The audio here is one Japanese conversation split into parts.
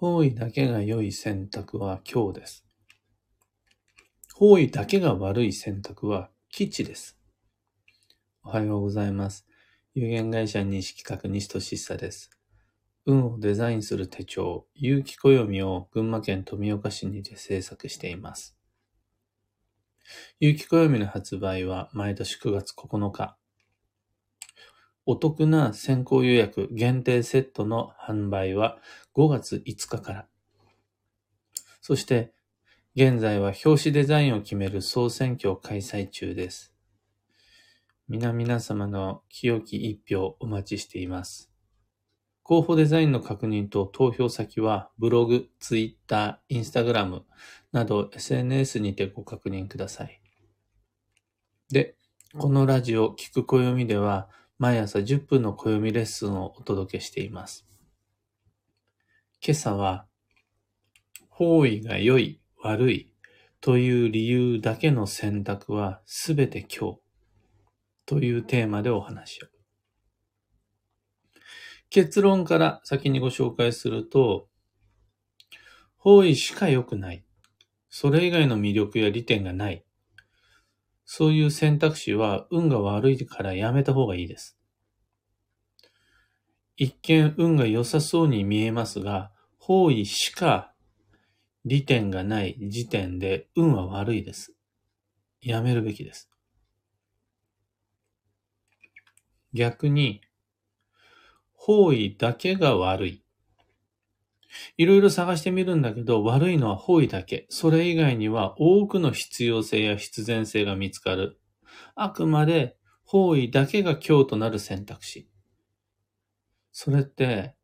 方位だけが良い選択は今日です。方位だけが悪い選択は基地です。おはようございます。有限会社西企画西俊久です。運をデザインする手帳、有機暦を群馬県富岡市にて制作しています。有機暦の発売は毎年9月9日。お得な先行予約限定セットの販売は5月5日から。そして、現在は表紙デザインを決める総選挙を開催中です。皆々様の清き一票お待ちしています。候補デザインの確認と投票先はブログ、ツイッター、インスタグラムなど SNS にてご確認ください。で、このラジオ聞く暦では毎朝10分の暦レッスンをお届けしています。今朝は、方位が良い、悪いという理由だけの選択はすべて今日というテーマでお話を。結論から先にご紹介すると、方位しか良くない。それ以外の魅力や利点がない。そういう選択肢は運が悪いからやめた方がいいです。一見運が良さそうに見えますが、方位しか利点がない時点で運は悪いです。やめるべきです。逆に、方位だけが悪い。いろいろ探してみるんだけど、悪いのは方位だけ。それ以外には多くの必要性や必然性が見つかる。あくまで方位だけが今日となる選択肢。それって、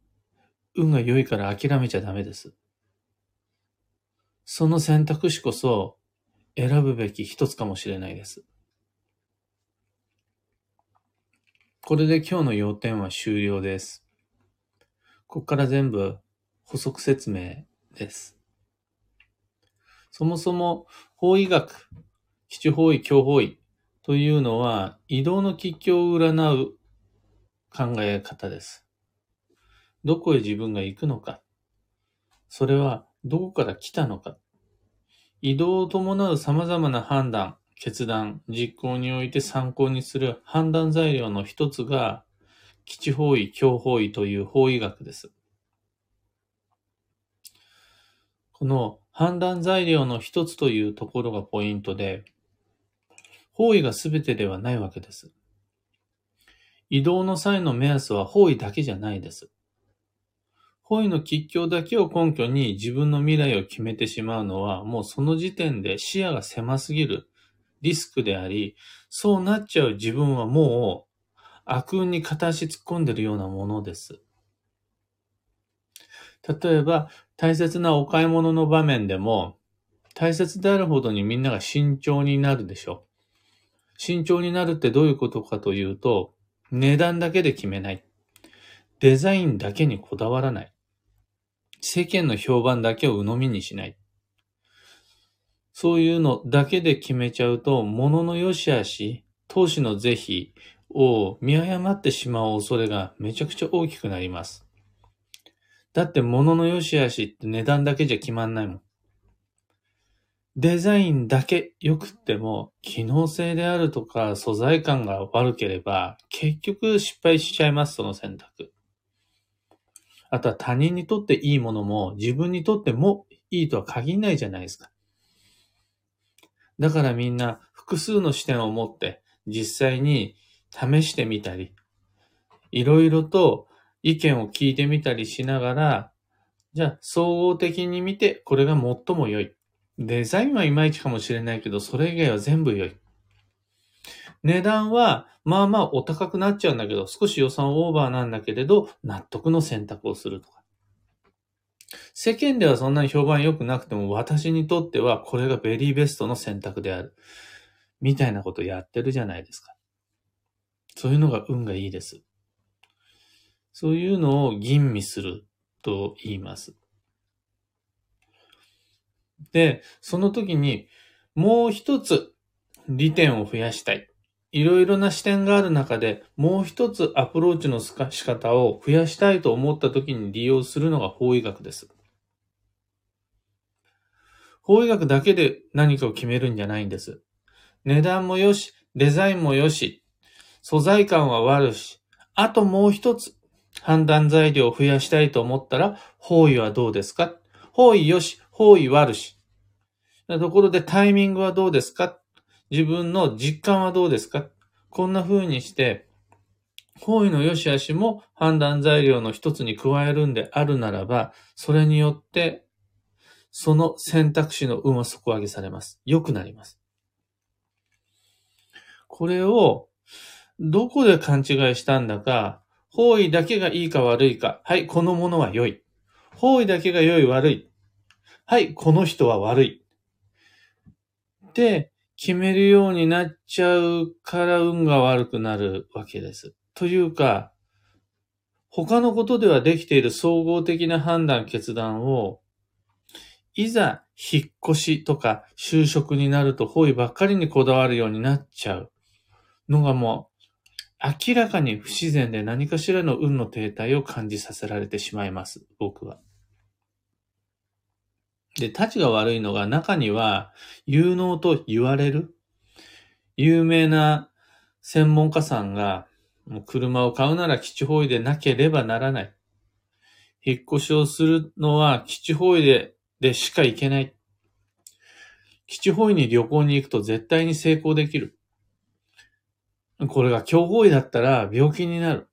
運が良いから諦めちゃダメです。その選択肢こそ選ぶべき一つかもしれないです。これで今日の要点は終了です。ここから全部補足説明です。そもそも方位学、基地方位、強方位というのは移動の吉凶を占う考え方です。どこへ自分が行くのか。それはどこから来たのか。移動を伴う様々な判断、決断、実行において参考にする判断材料の一つが、基地方位、強方位という方位学です。この判断材料の一つというところがポイントで、方位が全てではないわけです。移動の際の目安は方位だけじゃないです。方位の吉凶だけを根拠に自分の未来を決めてしまうのは、もうその時点で視野が狭すぎるリスクであり、そうなっちゃう自分はもう悪運に片足突っ込んでるようなものです。例えば、大切なお買い物の場面でも、大切であるほどにみんなが慎重になるでしょ。慎重になるってどういうことかというと、値段だけで決めない。デザインだけにこだわらない。世間の評判だけを鵜呑みにしない。そういうのだけで決めちゃうと、物の良し悪し、投資の是非を見誤ってしまう恐れがめちゃくちゃ大きくなります。だって物の良し悪しって値段だけじゃ決まんないもん。デザインだけ良くっても、機能性であるとか素材感が悪ければ、結局失敗しちゃいます、その選択。あとは他人にとっていいものも自分にとってもいいとは限らないじゃないですか。だからみんな複数の視点を持って実際に試してみたり、いろいろと意見を聞いてみたりしながら、じゃあ総合的に見てこれが最も良い。デザインはいまいちかもしれないけど、それ以外は全部良い。値段は、まあまあお高くなっちゃうんだけど、少し予算オーバーなんだけれど、納得の選択をするとか。世間ではそんなに評判良くなくても、私にとってはこれがベリーベストの選択である。みたいなことやってるじゃないですか。そういうのが運がいいです。そういうのを吟味すると言います。で、その時にもう一つ利点を増やしたい。いろいろな視点がある中でもう一つアプローチの仕方を増やしたいと思った時に利用するのが方位学です。法医学だけで何かを決めるんじゃないんです。値段もよし、デザインもよし、素材感は悪し、あともう一つ、判断材料を増やしたいと思ったら、方位はどうですか？方位よし、方位悪し。ところでタイミングはどうですか？自分の実感はどうですか？こんな風にして、方位の良し悪しも判断材料の一つに加えるんであるならば、それによって、その選択肢の運は底上げされます。良くなります。これを、どこで勘違いしたんだか、方位だけがいいか悪いか。はい、このものは良い。方位だけが良い悪い。はい、この人は悪い。って決めるようになっちゃうから運が悪くなるわけです。というか、他のことではできている総合的な判断、決断を、いざ引っ越しとか就職になると方位ばっかりにこだわるようになっちゃうのがもう明らかに不自然で何かしらの運の停滞を感じさせられてしまいます。僕は。で、立ちが悪いのが中には有能と言われる有名な専門家さんがもう車を買うなら基地方位でなければならない。引っ越しをするのは基地方位ででしか行けない。基地方位に旅行に行くと絶対に成功できる。これが強方位だったら病気になる。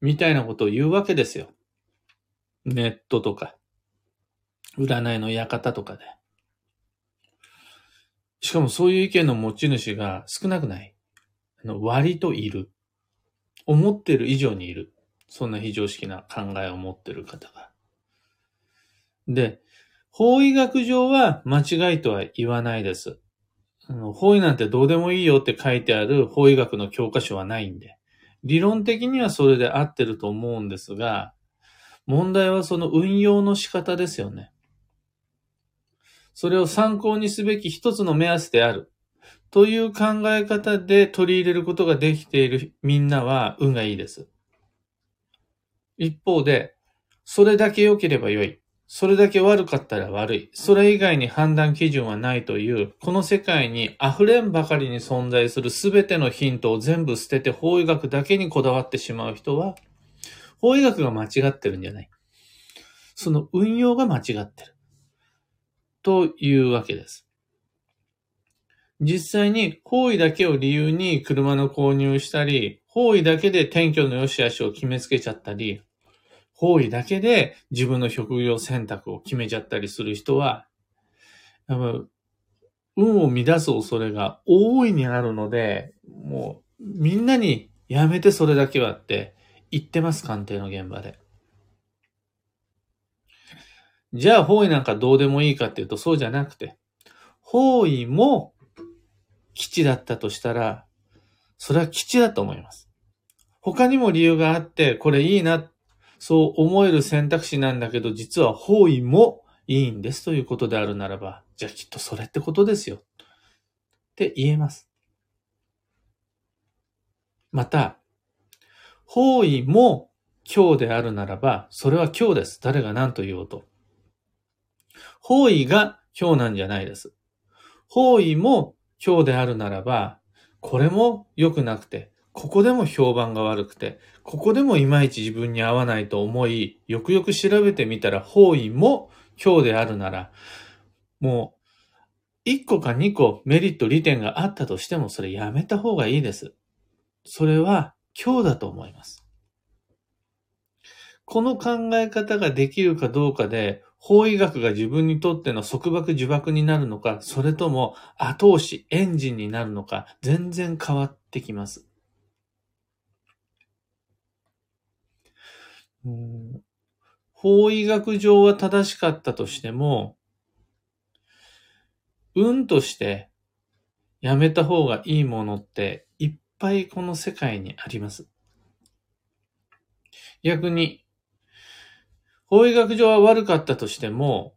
みたいなことを言うわけですよ。ネットとか。占いの館とかで。しかもそういう意見の持ち主が少なくない。あの割といる。思ってる以上にいる。そんな非常識な考えを持ってる方が。で、法医学上は間違いとは言わないです。あの法医なんてどうでもいいよって書いてある法医学の教科書はないんで。理論的にはそれで合ってると思うんですが、問題はその運用の仕方ですよね。それを参考にすべき一つの目安である。という考え方で取り入れることができているみんなは運がいいです。一方で、それだけ良ければ良い。それだけ悪かったら悪い。それ以外に判断基準はないという、この世界に溢れんばかりに存在するすべてのヒントを全部捨てて法医学だけにこだわってしまう人は、法医学が間違ってるんじゃない。その運用が間違ってる。というわけです。実際に方位だけを理由に車の購入したり、方位だけで転居の良し悪しを決めつけちゃったり、方位だけで自分の職業選択を決めちゃったりする人は、運を乱す恐れが大いにあるので、もうみんなにやめてそれだけはって言ってます、鑑定の現場で。じゃあ方位なんかどうでもいいかっていうとそうじゃなくて、方位も基地だったとしたら、それは基地だと思います。他にも理由があって、これいいな、そう思える選択肢なんだけど、実は方位もいいんですということであるならば、じゃあきっとそれってことですよ。って言えます。また、方位も今日であるならば、それは今日です。誰が何と言おうと。方位が今日なんじゃないです。方位も今日であるならば、これも良くなくて、ここでも評判が悪くて、ここでもいまいち自分に合わないと思い、よくよく調べてみたら方位も今日であるなら、もう、1個か2個メリット利点があったとしても、それやめた方がいいです。それは今日だと思います。この考え方ができるかどうかで、法医学が自分にとっての束縛呪縛になるのか、それとも後押し、エンジンになるのか、全然変わってきます。法医学上は正しかったとしても、運としてやめた方がいいものっていっぱいこの世界にあります。逆に、法医学上は悪かったとしても、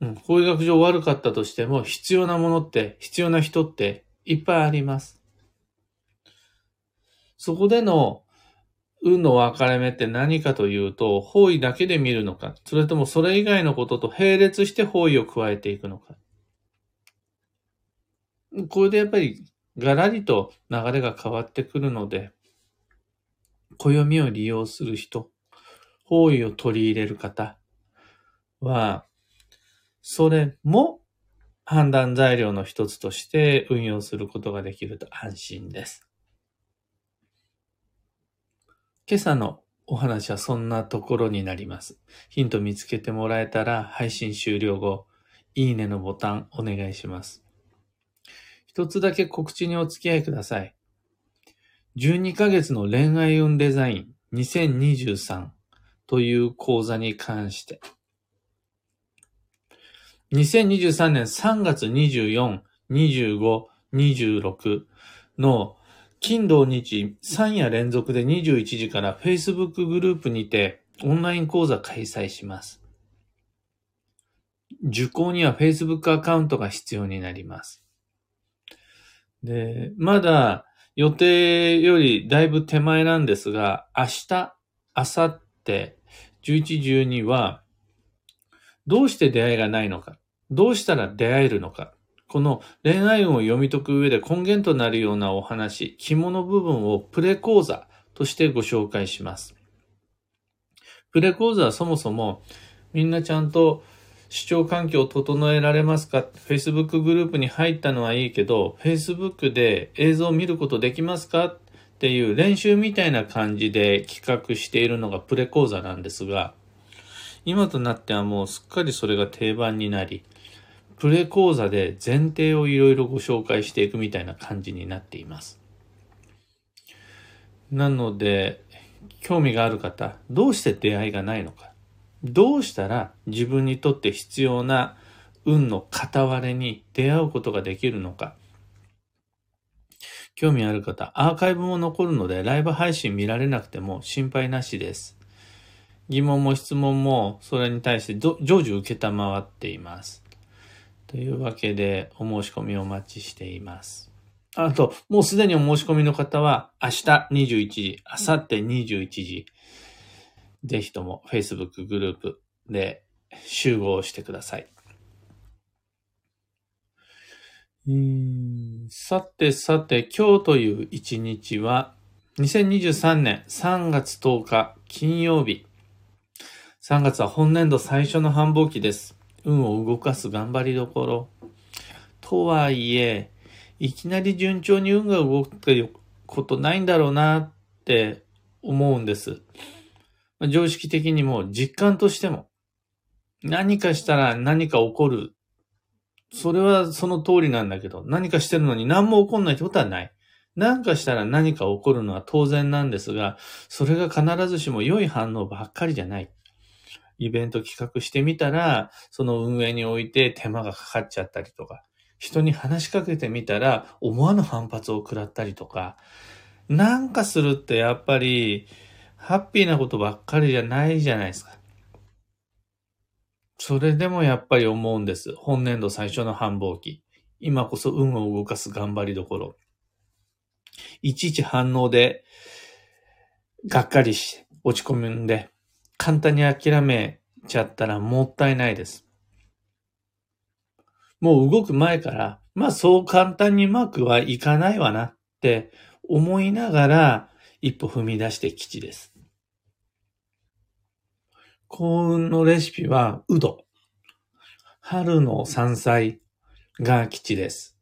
うん、法医学上悪かったとしても、必要なものって、必要な人っていっぱいあります。そこでの、運の分かれ目って何かというと、方位だけで見るのか、それともそれ以外のことと並列して方位を加えていくのか。これでやっぱりガラリと流れが変わってくるので、暦を利用する人、方位を取り入れる方は、それも判断材料の一つとして運用することができると安心です。今朝のお話はそんなところになります。ヒント見つけてもらえたら配信終了後、いいねのボタンお願いします。一つだけ告知にお付き合いください。12ヶ月の恋愛運デザイン2023という講座に関して、2023年3月24、25、26の金土日3夜連続で21時から Facebook グループにてオンライン講座開催します。受講には Facebook アカウントが必要になります。で、まだ予定よりだいぶ手前なんですが、明日、明後日、11、12は、どうして出会いがないのか、どうしたら出会えるのか、この恋愛運を読み解く上で根源となるようなお話、肝の部分をプレ講座としてご紹介します。プレ講座はそもそもみんなちゃんと視聴環境を整えられますか ?Facebook グループに入ったのはいいけど、Facebook で映像を見ることできますか？っていう練習みたいな感じで企画しているのがプレ講座なんですが、今となってはもうすっかりそれが定番になり、プレ講座で前提をいろいろご紹介していくみたいな感じになっています。なので、興味がある方、どうして出会いがないのか、どうしたら自分にとって必要な運の片割れに出会うことができるのか、興味ある方、アーカイブも残るのでライブ配信見られなくても心配なしです。疑問も質問もそれに対して常時受けたまわっています。というわけで、お申し込みお待ちしています。あと、もうすでにお申し込みの方は、明日21時、明後日21時、ぜひとも Facebook グループで集合してください。さてさて、今日という一日は、2023年3月10日金曜日。3月は本年度最初の繁忙期です。運を動かす頑張りどころ。とはいえ、いきなり順調に運が動くことないんだろうなって思うんです。常識的にも実感としても何かしたら何か起こる。それはその通りなんだけど、何かしてるのに何も起こんないってことはない。何かしたら何か起こるのは当然なんですが、それが必ずしも良い反応ばっかりじゃない。イベント企画してみたら、その運営において手間がかかっちゃったりとか、人に話しかけてみたら思わぬ反発を食らったりとか、なんかするってやっぱり、ハッピーなことばっかりじゃないじゃないですか。それでもやっぱり思うんです。本年度最初の繁忙期。今こそ運を動かす頑張りどころ。いちいち反応で、がっかりして、落ち込むんで、簡単に諦めちゃったらもったいないです。もう動く前から、まあそう簡単にうまくはいかないわなって思いながら一歩踏み出して吉です。幸運のレシピは、うど。春の山菜が吉です。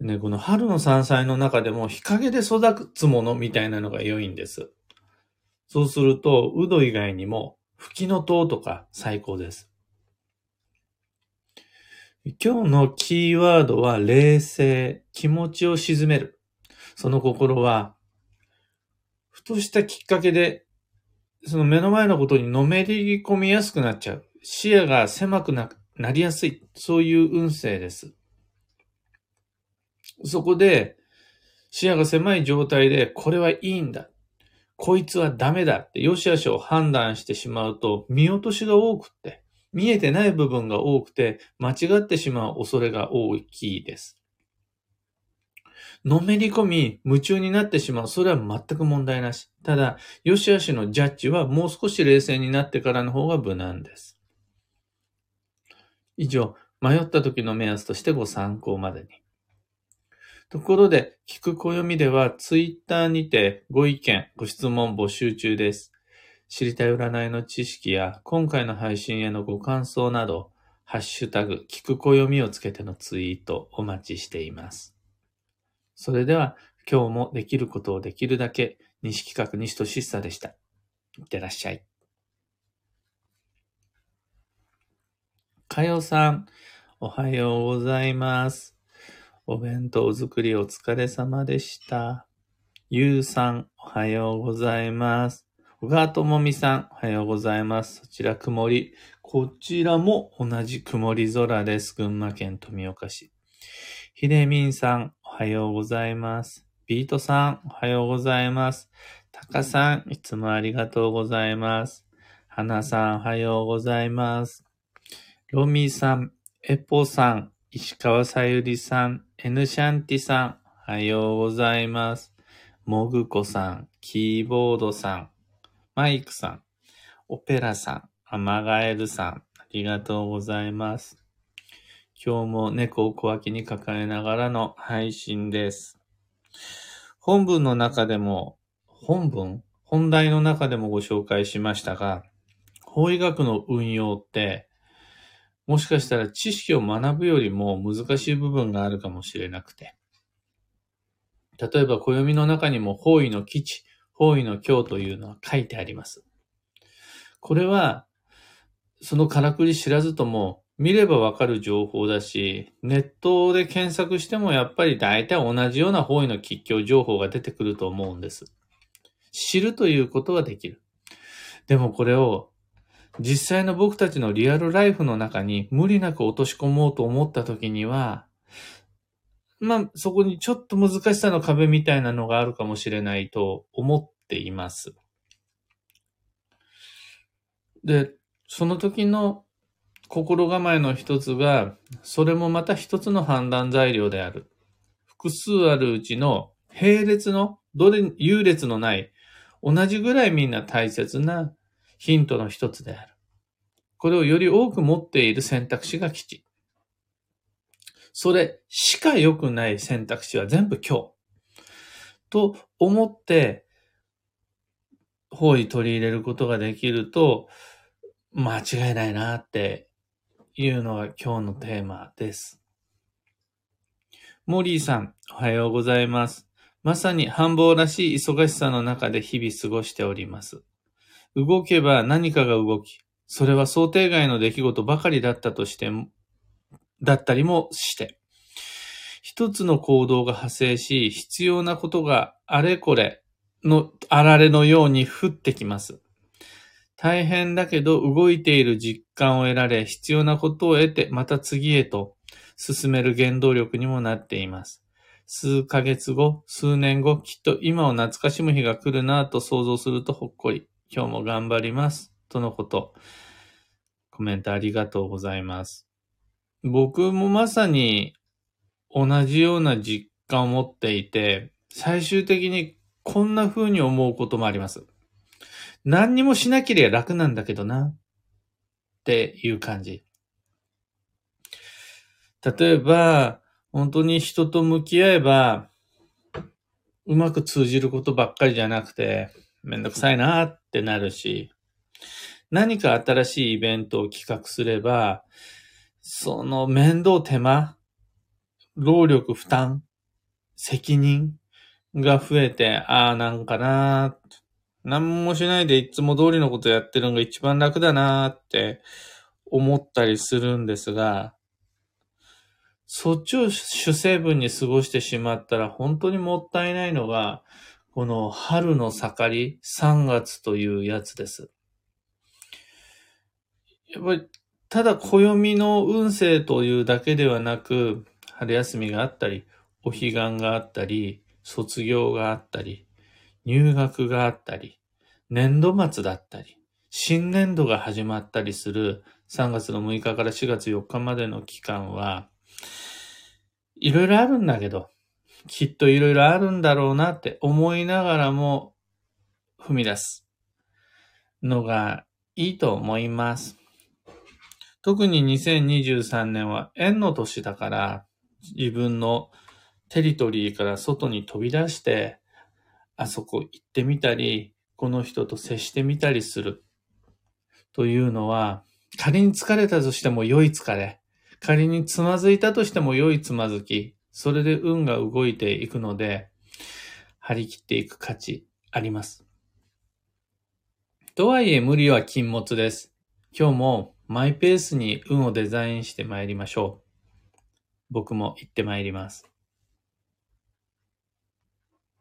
ね、この春の山菜の中でも日陰で育つものみたいなのが良いんです。そうすると、うど以外にも、吹きの塔とか最高です。今日のキーワードは冷静、気持ちを沈める。その心は、ふとしたきっかけで、その目の前のことにのめり込みやすくなっちゃう。視野が狭くなりやすい。そういう運勢です。そこで、視野が狭い状態で、これはいいんだ。こいつはダメだって良し悪しを判断してしまうと見落としが多くって、見えてない部分が多くて間違ってしまう恐れが大きいです。のめり込み、夢中になってしまう。それは全く問題なし。ただ、良し悪しのジャッジはもう少し冷静になってからの方が無難です。以上、迷った時の目安としてご参考までに。ところで、聞く暦では、ツイッターにてご意見、ご質問募集中です。知りたい占いの知識や、今回の配信へのご感想など、ハッシュタグ、聞く暦をつけてのツイートお待ちしています。それでは、今日もできることをできるだけ、西企画西俊久でした。いってらっしゃい。かよさん、おはようございます。お弁当作りお疲れ様でした。ゆうさん、おはようございます。小川ともみさん、おはようございます。そちら曇り。こちらも同じ曇り空です。群馬県富岡市。ひでみんさん、おはようございます。ビートさん、おはようございます。たかさん、いつもありがとうございます。はなさん、おはようございます。ロミーさん、エポさん、石川さゆりさん、エヌシャンティさん、おはようございます。もぐこさん、キーボードさん、マイクさん、オペラさん、アマガエルさん、ありがとうございます。今日も猫を小脇に抱えながらの配信です。本文の中でも、本文？本題の中でもご紹介しましたが、法医学の運用って、もしかしたら知識を学ぶよりも難しい部分があるかもしれなくて。例えば暦の中にも方位の基地、方位の今日というのは書いてあります。これは、そのからくり知らずとも見ればわかる情報だし、ネットで検索してもやっぱり大体同じような方位の吉祥情報が出てくると思うんです。知るということはできる。でもこれを実際の僕たちのリアルライフの中に無理なく落とし込もうと思った時には、まあ、そこにちょっと難しさの壁みたいなのがあるかもしれないと思っています。で、その時の心構えの一つが、それもまた一つの判断材料である。複数あるうちの並列の、どれ、優劣のない、同じぐらいみんな大切なヒントの一つである。これをより多く持っている選択肢が基地。それしか良くない選択肢は全部今日。と思って、方位取り入れることができると、間違いないなっていうのが今日のテーマです。モリーさん、おはようございます。まさに繁忙らしい忙しさの中で日々過ごしております。動けば何かが動き、それは想定外の出来事ばかりだったとしても、だったりもして、一つの行動が発生し、必要なことがあれこれのあられのように降ってきます。大変だけど動いている実感を得られ、必要なことを得て、また次へと進める原動力にもなっています。数ヶ月後、数年後、きっと今を懐かしむ日が来るなぁと想像するとほっこり。今日も頑張ります。とのこと。コメントありがとうございます。僕もまさに同じような実感を持っていて、最終的にこんな風に思うこともあります。何にもしなければ楽なんだけどな、っていう感じ。例えば、本当に人と向き合えば、うまく通じることばっかりじゃなくて、めんどくさいなってなるし、何か新しいイベントを企画すれば、その面倒手間、労力負担、責任が増えて、ああ、なんかな何もしないでいつも通りのことやってるのが一番楽だなって思ったりするんですが、そっちを主成分に過ごしてしまったら本当にもったいないのが、この春の盛り、3月というやつです。やっぱり、ただ暦の運勢というだけではなく、春休みがあったり、お彼岸があったり、卒業があったり、入学があったり、年度末だったり、新年度が始まったりする3月の6日から4月4日までの期間は、いろいろあるんだけど、きっといろいろあるんだろうなって思いながらも踏み出すのがいいと思います。特に2023年は縁の年だから自分のテリトリーから外に飛び出してあそこ行ってみたりこの人と接してみたりするというのは仮に疲れたとしても良い疲れ仮につまずいたとしても良いつまずきそれで運が動いていくので張り切っていく価値あります。とはいえ無理は禁物です。今日もマイペースに運をデザインして参りましょう。僕も行って参ります。